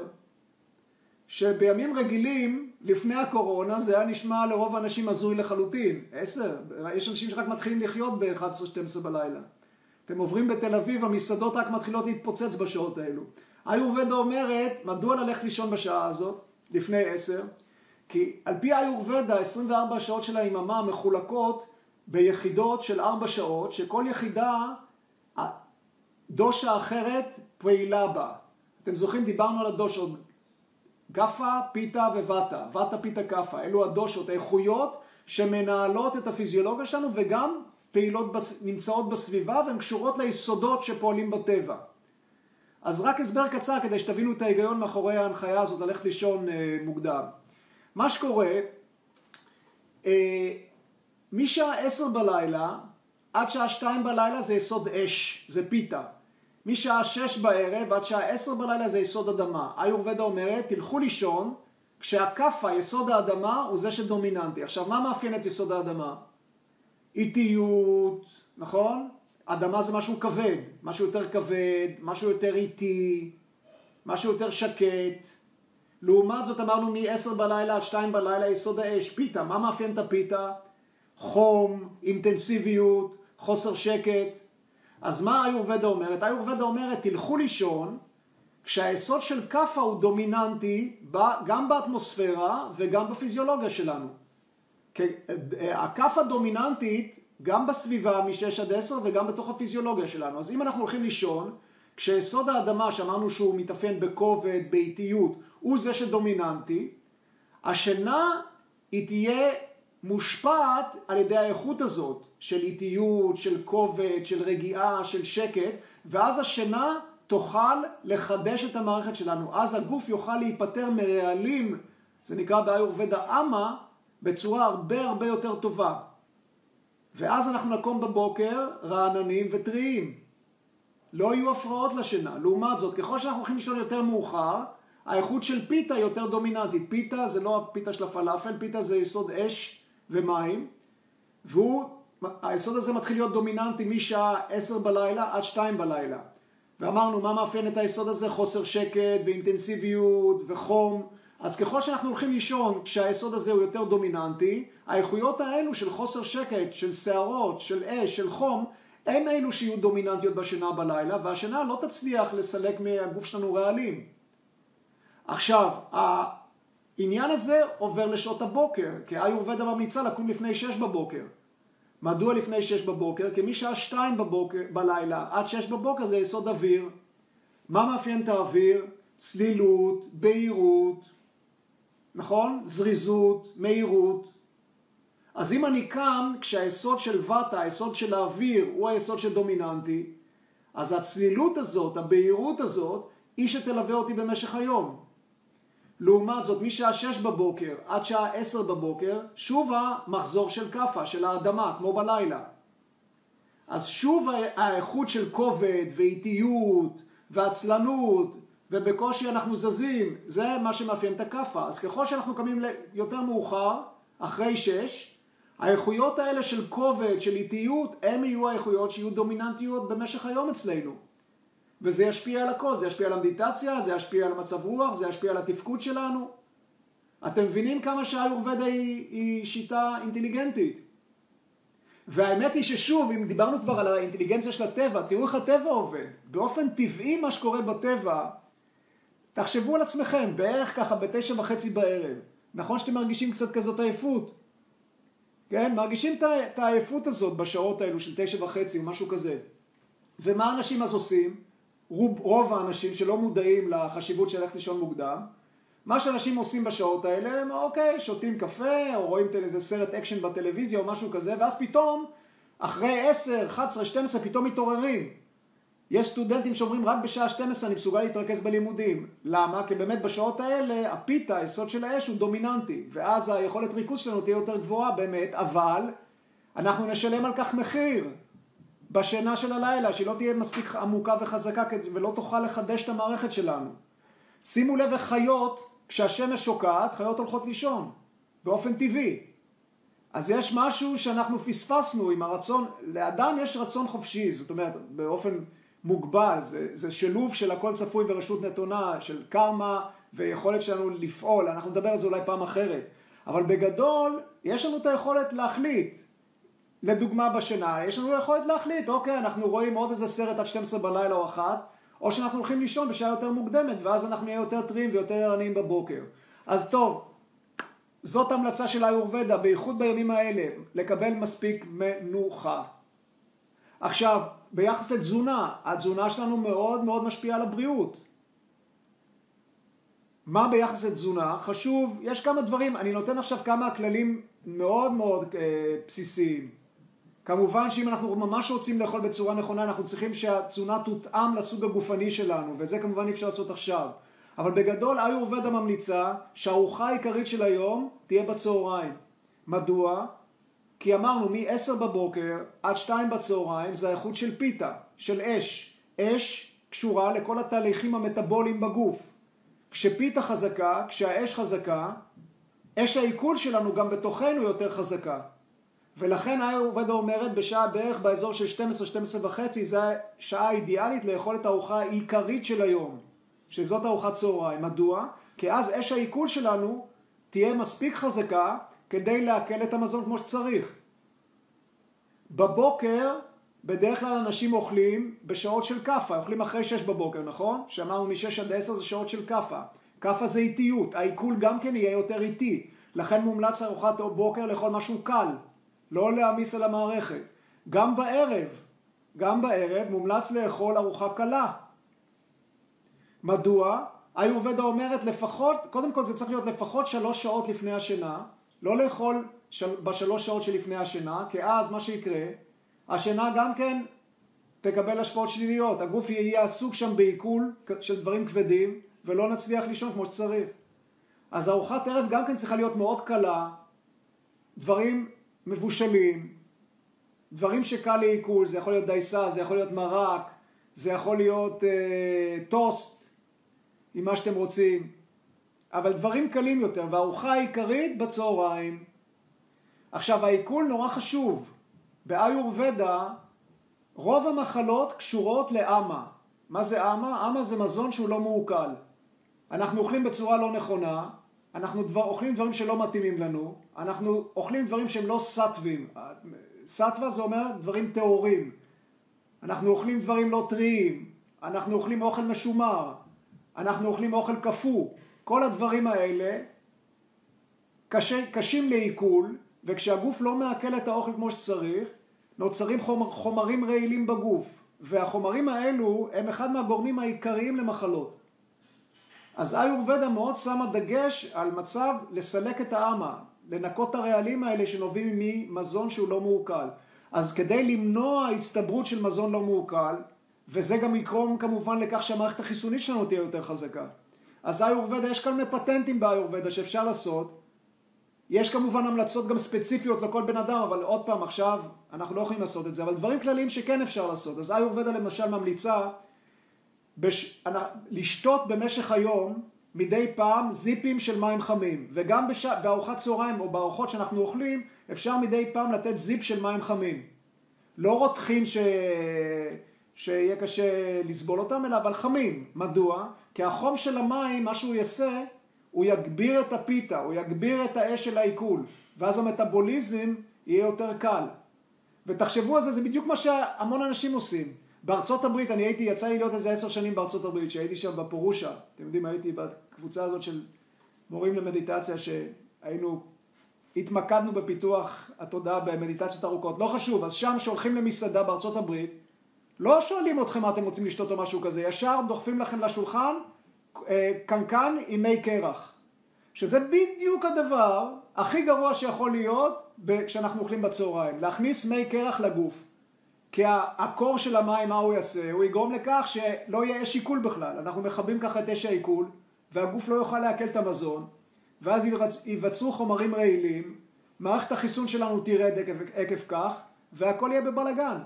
Speaker 1: שבימים רגילים, לפני הקורונה, זה היה נשמע לרוב האנשים הזוי לחלוטין. עשר, יש אנשים שרק מתחילים לחיות ב-11-12 בלילה. אתם עוברים בתל אביב, המסעדות רק מתחילות להתפוצץ בשעות האלו. איורבדה אומרת, מדוע ללכת לישון בשעה הזאת, לפני עשר? כי על פי איורבדה, 24 השעות של היממה מחולקות ביחידות של 4 שעות, שכל יחידה, דושה אחרת פעילה בה. אתם זוכרים, דיברנו על הדושות, גפה, פיתה וואטה, פיתה, קפה, אלו הדושות, איכויות שמנהלות את הפיזיולוגיה שלנו וגם פעילות, נמצאות בסביבה והן קשורות ליסודות שפועלים בטבע. אז רק הסבר קצר כדי שתבינו את ההיגיון מאחורי ההנחיה הזאת ללכת לישון אה, מוקדם. מה שקורה, אה, משעה עשר בלילה עד שעה שתיים בלילה זה יסוד אש, זה פיתה. משעה שש בערב עד שעה עשר בלילה זה יסוד אדמה. איורבדה אומרת, תלכו לישון כשהכאפה, יסוד האדמה, הוא זה שדומיננטי. עכשיו, מה מאפיין את יסוד האדמה? איטיות, נכון? אדמה זה משהו כבד, משהו יותר כבד, משהו יותר איטי, משהו יותר שקט. לעומת זאת אמרנו מ-10 בלילה עד 2 בלילה יסוד האש, פיתה, מה מאפיין את הפיתה? חום, אינטנסיביות, חוסר שקט. אז מה איורבדה אומרת? איורבדה אומרת, תלכו לישון כשהיסוד של כאפה הוא דומיננטי גם באטמוספירה וגם בפיזיולוגיה שלנו. הכף הדומיננטית גם בסביבה מ-6 עד 10 וגם בתוך הפיזיולוגיה שלנו. אז אם אנחנו הולכים לישון, כשיסוד האדמה שאמרנו שהוא מתאפיין בכובד, באיטיות, הוא זה שדומיננטי, השינה היא תהיה מושפעת על ידי האיכות הזאת של איטיות, של כובד, של רגיעה, של שקט, ואז השינה תוכל לחדש את המערכת שלנו. אז הגוף יוכל להיפטר מרעלים, זה נקרא באיורבדה אמה, בצורה הרבה הרבה יותר טובה. ואז אנחנו נקום בבוקר רעננים וטריים. לא יהיו הפרעות לשינה. לעומת זאת, ככל שאנחנו הולכים לישון יותר מאוחר, האיכות של פיתה יותר דומיננטית. פיתה זה לא הפיתה של הפלאפל, פיתה זה יסוד אש ומים, והיסוד הזה מתחיל להיות דומיננטי משעה עשר בלילה עד שתיים בלילה. ואמרנו, מה מאפיין את היסוד הזה? חוסר שקט ואינטנסיביות וחום. אז ככל שאנחנו הולכים לישון כשהיסוד הזה הוא יותר דומיננטי, האיכויות האלו של חוסר שקט, של שערות, של אש, של חום, הם אלו שיהיו דומיננטיות בשינה בלילה, והשינה לא תצליח לסלק מהגוף שלנו רעלים. עכשיו, העניין הזה עובר לשעות הבוקר, כי איורבדה ממליצה לקום לפני שש בבוקר. מדוע לפני שש בבוקר? כי משעה שתיים בבוקר, בלילה עד שש בבוקר זה יסוד אוויר. מה מאפיין את האוויר? צלילות, בהירות, נכון? זריזות, מהירות. אז אם אני קם כשהיסוד של ואטה, היסוד של האוויר, הוא היסוד שדומיננטי, אז הצלילות הזאת, הבהירות הזאת, היא שתלווה אותי במשך היום. לעומת זאת, משעה שש בבוקר עד שעה עשר בבוקר, שוב המחזור של כאפה, של האדמה, כמו בלילה. אז שוב האיכות של כובד ואיטיות ועצלנות ובקושי אנחנו זזים, זה מה שמאפיין את הכאפה. אז ככל שאנחנו קמים יותר מאוחר, אחרי שש, האיכויות האלה של כובד, של איטיות, הם יהיו האיכויות שיהיו דומיננטיות במשך היום אצלנו. וזה ישפיע על הכל, זה ישפיע על המדיטציה, זה ישפיע על המצב רוח, זה ישפיע על התפקוד שלנו. אתם מבינים כמה שהאיורבדה היא, היא שיטה אינטליגנטית. והאמת היא ששוב, אם דיברנו כבר על האינטליגנציה של הטבע, תראו איך הטבע עובד. באופן טבעי מה שקורה בטבע, תחשבו על עצמכם, בערך ככה בתשע וחצי בערב. נכון שאתם מרגישים קצת כזאת עייפות? כן? מרגישים את העייפות הזאת בשעות האלו של תשע וחצי או משהו כזה. ומה אנשים אז עושים? רוב, רוב האנשים שלא מודעים לחשיבות של ללכת לישון מוקדם, מה שאנשים עושים בשעות האלה הם אוקיי, שותים קפה או רואים איזה סרט אקשן בטלוויזיה או משהו כזה ואז פתאום אחרי 10, 11, 12 פתאום מתעוררים. יש סטודנטים שאומרים רק בשעה 12 אני מסוגל להתרכז בלימודים. למה? כי באמת בשעות האלה הפיתה, היסוד של האש הוא דומיננטי ואז היכולת ריכוז שלנו תהיה יותר גבוהה באמת, אבל אנחנו נשלם על כך מחיר בשינה של הלילה, שהיא לא תהיה מספיק עמוקה וחזקה ולא תוכל לחדש את המערכת שלנו. שימו לב איך חיות כשהשמש שוקעת, חיות הולכות לישון, באופן טבעי. אז יש משהו שאנחנו פספסנו עם הרצון, לאדם יש רצון חופשי, זאת אומרת, באופן מוגבל, זה, זה שילוב של הכל צפוי ורשות נתונה, של קרמה ויכולת שלנו לפעול, אנחנו נדבר על זה אולי פעם אחרת, אבל בגדול, יש לנו את היכולת להחליט, לדוגמה בשינה, יש לנו יכולת להחליט, אוקיי, אנחנו רואים עוד איזה סרט עד 12 בלילה או אחת, או שאנחנו הולכים לישון בשעה יותר מוקדמת, ואז אנחנו נהיה יותר טריים ויותר ערניים בבוקר. אז טוב, זאת המלצה של האיורבדה, בייחוד בימים האלה, לקבל מספיק מנוחה. עכשיו, ביחס לתזונה, התזונה שלנו מאוד מאוד משפיעה על הבריאות. מה ביחס לתזונה? חשוב, יש כמה דברים, אני נותן עכשיו כמה כללים מאוד מאוד אה, בסיסיים. כמובן שאם אנחנו ממש רוצים לאכול בצורה נכונה, אנחנו צריכים שהתזונה תותאם לסוג הגופני שלנו, וזה כמובן אי אפשר לעשות עכשיו. אבל בגדול איורבדה ממליצה שהארוחה העיקרית של היום תהיה בצהריים. מדוע? כי אמרנו מ-10 בבוקר עד 2 בצהריים זה האיכות של פיתה, של אש. אש קשורה לכל התהליכים המטבוליים בגוף. כשפיתה חזקה, כשהאש חזקה, אש העיכול שלנו גם בתוכנו יותר חזקה. ולכן עובדה אומרת בשעה בערך באזור של 12-12 וחצי זה השעה האידיאלית לאכול את הארוחה העיקרית של היום, שזאת ארוחת צהריים. מדוע? כי אז אש העיכול שלנו תהיה מספיק חזקה כדי לעכל את המזון כמו שצריך. בבוקר בדרך כלל אנשים אוכלים בשעות של כאפה, אוכלים אחרי 6 בבוקר, נכון? שאמרנו מ-6 עד 10 זה שעות של כאפה. כאפה זה איטיות, העיכול גם כן יהיה יותר איטי. לכן מומלץ ארוחת בוקר לאכול משהו קל, לא להעמיס על המערכת. גם בערב, גם בערב מומלץ לאכול ארוחה קלה. מדוע? היורבדה אומרת לפחות, קודם כל זה צריך להיות לפחות שלוש שעות לפני השינה, לא לאכול של, בשלוש שעות שלפני השינה, כי אז מה שיקרה, השינה גם כן תקבל השפעות שליליות, הגוף יהיה עסוק שם בעיכול של דברים כבדים, ולא נצליח לישון כמו שצריך. אז ארוחת ערב גם כן צריכה להיות מאוד קלה, דברים מבושלים, דברים שקל לעיכול, זה יכול להיות דייסה, זה יכול להיות מרק, זה יכול להיות אה, טוסט, עם מה שאתם רוצים, אבל דברים קלים יותר, והארוחה העיקרית בצהריים. עכשיו העיכול נורא חשוב, באיורבדה רוב המחלות קשורות לאמה. מה זה אמה? אמה זה מזון שהוא לא מעוקל. אנחנו אוכלים בצורה לא נכונה, אנחנו דבר, אוכלים דברים שלא מתאימים לנו, אנחנו אוכלים דברים שהם לא סטווים. סטווה זה אומר דברים טהורים. אנחנו אוכלים דברים לא טריים, אנחנו אוכלים אוכל משומר, אנחנו אוכלים אוכל קפוא. כל הדברים האלה קשה, קשים לעיכול, וכשהגוף לא מעכל את האוכל כמו שצריך, נוצרים חומר, חומרים רעילים בגוף, והחומרים האלו הם אחד מהגורמים העיקריים למחלות. אז איורבדה מאוד שמה דגש על מצב לסלק את האמה, לנקות את הרעלים האלה שנובעים ממזון שהוא לא מעוקל. אז כדי למנוע הצטברות של מזון לא מעוקל, וזה גם יקרום כמובן לכך שהמערכת החיסונית שלנו תהיה יותר חזקה. אז איורבדה, יש כל מיני פטנטים באיורבדה שאפשר לעשות. יש כמובן המלצות גם ספציפיות לכל בן אדם, אבל עוד פעם, עכשיו אנחנו לא יכולים לעשות את זה, אבל דברים כלליים שכן אפשר לעשות. אז איורבדה למשל ממליצה בש... לשתות במשך היום מדי פעם זיפים של מים חמים וגם בש... בארוחת צהריים או בארוחות שאנחנו אוכלים אפשר מדי פעם לתת זיפ של מים חמים לא רותחים ש... שיהיה קשה לסבול אותם, אלא אבל חמים. מדוע? כי החום של המים, מה שהוא יעשה, הוא יגביר את הפיתה, הוא יגביר את האש של העיכול, ואז המטאבוליזם יהיה יותר קל. ותחשבו על זה, זה בדיוק מה שהמון אנשים עושים. בארצות הברית, אני הייתי, יצא לי להיות איזה עשר שנים בארצות הברית, שהייתי שם בפורושה, אתם יודעים, הייתי בקבוצה הזאת של מורים למדיטציה, שהיינו, התמקדנו בפיתוח התודעה במדיטציות ארוכות, לא חשוב, אז שם שהולכים למסעדה בארצות הברית, לא שואלים אתכם מה אתם רוצים לשתות או משהו כזה, ישר דוחפים לכם לשולחן אה, קנקן עם מי קרח. שזה בדיוק הדבר הכי גרוע שיכול להיות כשאנחנו אוכלים בצהריים, להכניס מי קרח לגוף. כי הקור של המים, מה הוא יעשה? הוא יגרום לכך שלא יהיה אש עיכול בכלל. אנחנו מכבים ככה את אש העיכול, והגוף לא יוכל לעכל את המזון, ואז ייווצרו חומרים רעילים, מערכת החיסון שלנו תרד עקב, עקב כך, והכל יהיה בבלגן.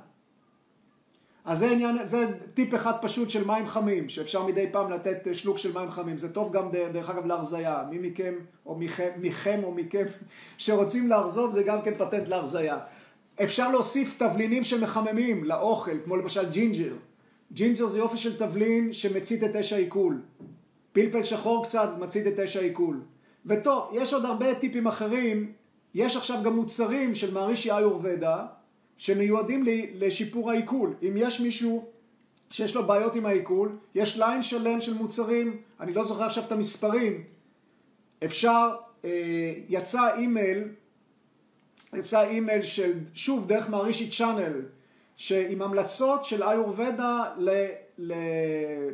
Speaker 1: אז זה עניין, זה טיפ אחד פשוט של מים חמים, שאפשר מדי פעם לתת שלוק של מים חמים. זה טוב גם דרך אגב להרזייה. מי מכם, או מכם, מכם או מכם שרוצים להרזות, זה גם כן פטנט להרזייה. אפשר להוסיף תבלינים שמחממים לאוכל, כמו למשל ג'ינג'ר. ג'ינג'ר זה יופי של תבלין שמצית את אש העיכול. פלפל שחור קצת מצית את אש העיכול. וטוב, יש עוד הרבה טיפים אחרים. יש עכשיו גם מוצרים של מהרישי איורבדה, שמיועדים לשיפור העיכול. אם יש מישהו שיש לו בעיות עם העיכול, יש ליין שלם של מוצרים, אני לא זוכר עכשיו את המספרים, אפשר, אה, יצא אימייל, יצא אימייל של, שוב, דרך מהרישי Channel, שעם המלצות של איורבדה ל,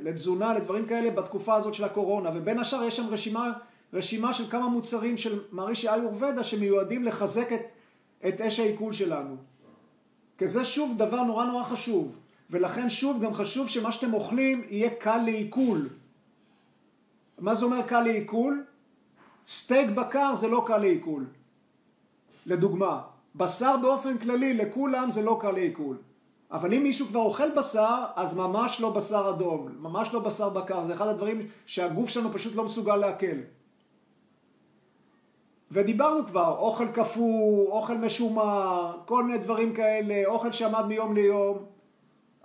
Speaker 1: לתזונה, לדברים כאלה, בתקופה הזאת של הקורונה, ובין השאר יש שם רשימה, רשימה של כמה מוצרים של מערישי איורבדה שמיועדים לחזק את, את אש העיכול שלנו. כי זה שוב דבר נורא נורא חשוב. ולכן שוב גם חשוב שמה שאתם אוכלים יהיה קל לעיכול. מה זה אומר קל לעיכול? סטייק בקר זה לא קל לעיכול. לדוגמה, בשר באופן כללי לכולם זה לא קל לעיכול. אבל אם מישהו כבר אוכל בשר, אז ממש לא בשר אדום, ממש לא בשר בקר, זה אחד הדברים שהגוף שלנו פשוט לא מסוגל לעכל. ודיברנו כבר, אוכל קפוא, אוכל משומר, כל מיני דברים כאלה, אוכל שעמד מיום ליום.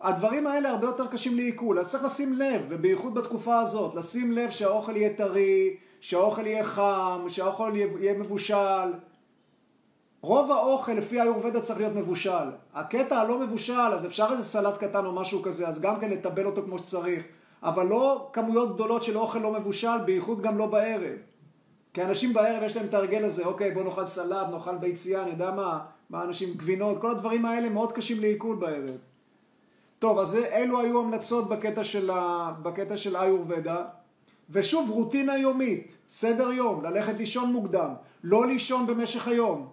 Speaker 1: הדברים האלה הרבה יותר קשים לעיכול, אז צריך לשים לב, ובייחוד בתקופה הזאת, לשים לב שהאוכל יהיה טרי, שהאוכל יהיה חם, שהאוכל יהיה מבושל. רוב האוכל לפי האיורבדה צריך להיות מבושל. הקטע הלא מבושל, אז אפשר איזה סלט קטן או משהו כזה, אז גם כן לטבל אותו כמו שצריך. אבל לא כמויות גדולות של אוכל לא מבושל, בייחוד גם לא בערב. כי אנשים בערב יש להם את הרגל הזה, אוקיי, בוא נאכל סלט, נאכל ביציאה, אני יודע מה, מה אנשים, גבינות, כל הדברים האלה מאוד קשים לעיכול בערב. טוב, אז אלו היו המלצות בקטע של, ה... בקטע של איורבדה. ושוב, רוטינה יומית, סדר יום, ללכת לישון מוקדם, לא לישון במשך היום.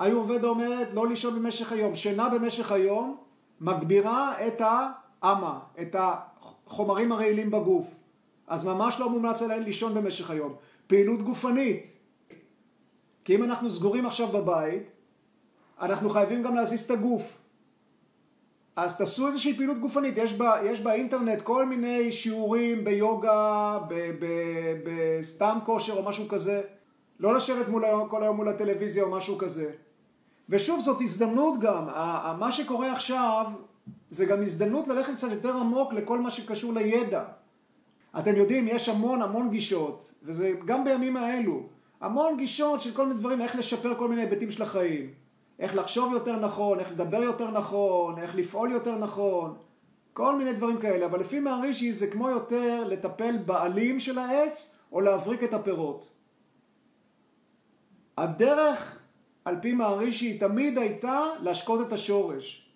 Speaker 1: איורבדה אומרת לא לישון במשך היום. שינה במשך היום מגבירה את האמה, את החומרים הרעילים בגוף. אז ממש לא מומלץ עליהם לישון במשך היום. פעילות גופנית. כי אם אנחנו סגורים עכשיו בבית, אנחנו חייבים גם להזיז את הגוף. אז תעשו איזושהי פעילות גופנית, יש, בה, יש באינטרנט כל מיני שיעורים ביוגה, בסתם כושר או משהו כזה. לא לשבת מול, כל היום מול הטלוויזיה או משהו כזה. ושוב, זאת הזדמנות גם, מה שקורה עכשיו זה גם הזדמנות ללכת קצת יותר עמוק לכל מה שקשור לידע. אתם יודעים, יש המון המון גישות, וזה גם בימים האלו, המון גישות של כל מיני דברים, איך לשפר כל מיני היבטים של החיים. איך לחשוב יותר נכון, איך לדבר יותר נכון, איך לפעול יותר נכון, כל מיני דברים כאלה. אבל לפי מערישי זה כמו יותר לטפל בעלים של העץ, או להבריק את הפירות. הדרך, על פי מערישי, תמיד הייתה להשקות את השורש.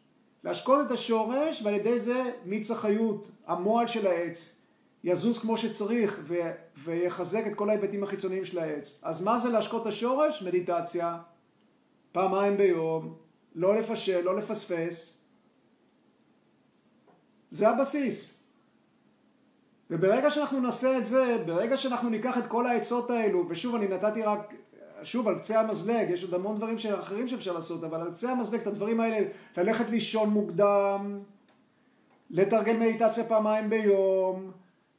Speaker 1: להשקות את השורש, ועל ידי זה מיץ החיות, המועל של העץ. יזוז כמו שצריך ו- ויחזק את כל ההיבטים החיצוניים של העץ. אז מה זה להשקות את השורש? מדיטציה, פעמיים ביום, לא לפשל, לא לפספס. זה הבסיס. וברגע שאנחנו נעשה את זה, ברגע שאנחנו ניקח את כל העצות האלו, ושוב אני נתתי רק, שוב על קצה המזלג, יש עוד המון דברים אחרים שאפשר לעשות, אבל על קצה המזלג את הדברים האלה, ללכת לישון מוקדם, לתרגל מדיטציה פעמיים ביום,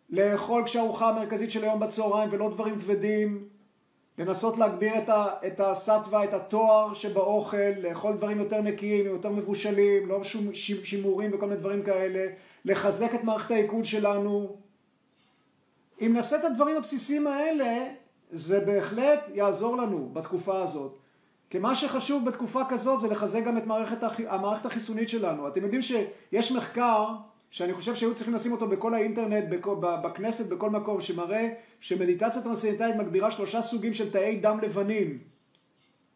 Speaker 1: לאכול כשהארוחה המרכזית של היום בצהריים ולא דברים כבדים, לנסות להגביר את, ה, את הסטווה, את התואר שבאוכל, לאכול דברים יותר נקיים, יותר מבושלים, לא שום שימורים וכל מיני דברים כאלה, לחזק את מערכת העיכול שלנו. אם נעשה את הדברים הבסיסיים האלה, זה בהחלט יעזור לנו בתקופה הזאת. כי מה שחשוב בתקופה כזאת זה לחזק גם את מערכת. המערכת החיסונית שלנו. אתם יודעים שיש מחקר שאני חושב שהיו צריכים לשים אותו בכל האינטרנט, בכל, בכנסת, בכל מקום, שמראה שמדיטציה טרנסצנדנטלית מגבירה שלושה סוגים של תאי דם לבנים.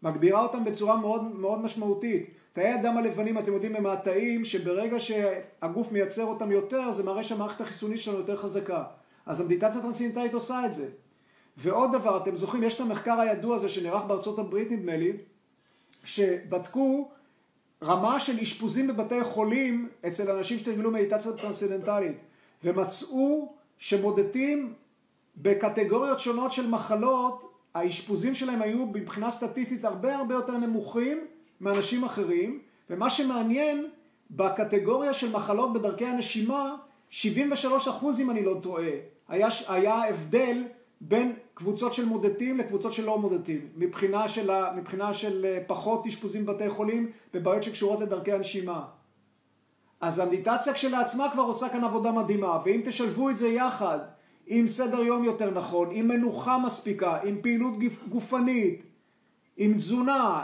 Speaker 1: מגבירה אותם בצורה מאוד, מאוד משמעותית. תאי הדם הלבנים, אתם יודעים, הם התאים שברגע שהגוף מייצר אותם יותר, זה מראה שהמערכת החיסונית שלנו יותר חזקה. אז המדיטציה טרנסצנדנטלית עושה את זה. ועוד דבר, אתם זוכרים, יש את המחקר הידוע הזה שנערך בארצות הברית, נדמה לי, שבדקו רמה של אשפוזים בבתי חולים אצל אנשים שתרגלו מדיטציה טרנסצנדנטלית ומצאו שמודדים בקטגוריות שונות של מחלות האשפוזים שלהם היו מבחינה סטטיסטית הרבה הרבה יותר נמוכים מאנשים אחרים ומה שמעניין בקטגוריה של מחלות בדרכי הנשימה 73 אחוז אם אני לא טועה היה, היה הבדל בין קבוצות של מודדים לקבוצות של לא מודדים, מבחינה של, מבחינה של אה, פחות אשפוזים בבתי חולים בבעיות שקשורות לדרכי הנשימה. אז המדיטציה כשלעצמה כבר עושה כאן עבודה מדהימה, ואם תשלבו את זה יחד עם סדר יום יותר נכון, עם מנוחה מספיקה, עם פעילות גופנית, עם תזונה,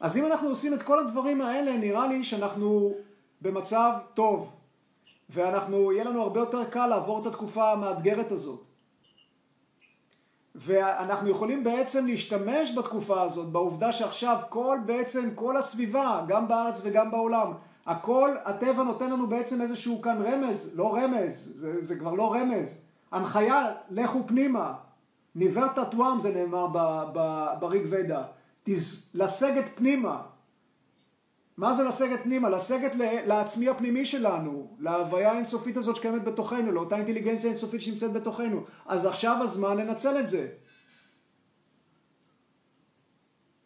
Speaker 1: אז אם אנחנו עושים את כל הדברים האלה, נראה לי שאנחנו במצב טוב, ואנחנו, יהיה לנו הרבה יותר קל לעבור את התקופה המאתגרת הזאת. ואנחנו יכולים בעצם להשתמש בתקופה הזאת, בעובדה שעכשיו כל בעצם, כל הסביבה, גם בארץ וגם בעולם, הכל, הטבע נותן לנו בעצם איזשהו כאן רמז, לא רמז, זה, זה כבר לא רמז, הנחיה, לכו פנימה, ניבר תתואם זה נאמר בריג ודה, לסגת פנימה, מה זה לסגת פנימה? לסגת לעצמי הפנימי שלנו, להוויה האינסופית הזאת שקיימת בתוכנו, לאותה אינטליגנציה אינסופית שנמצאת בתוכנו. אז עכשיו הזמן לנצל את זה.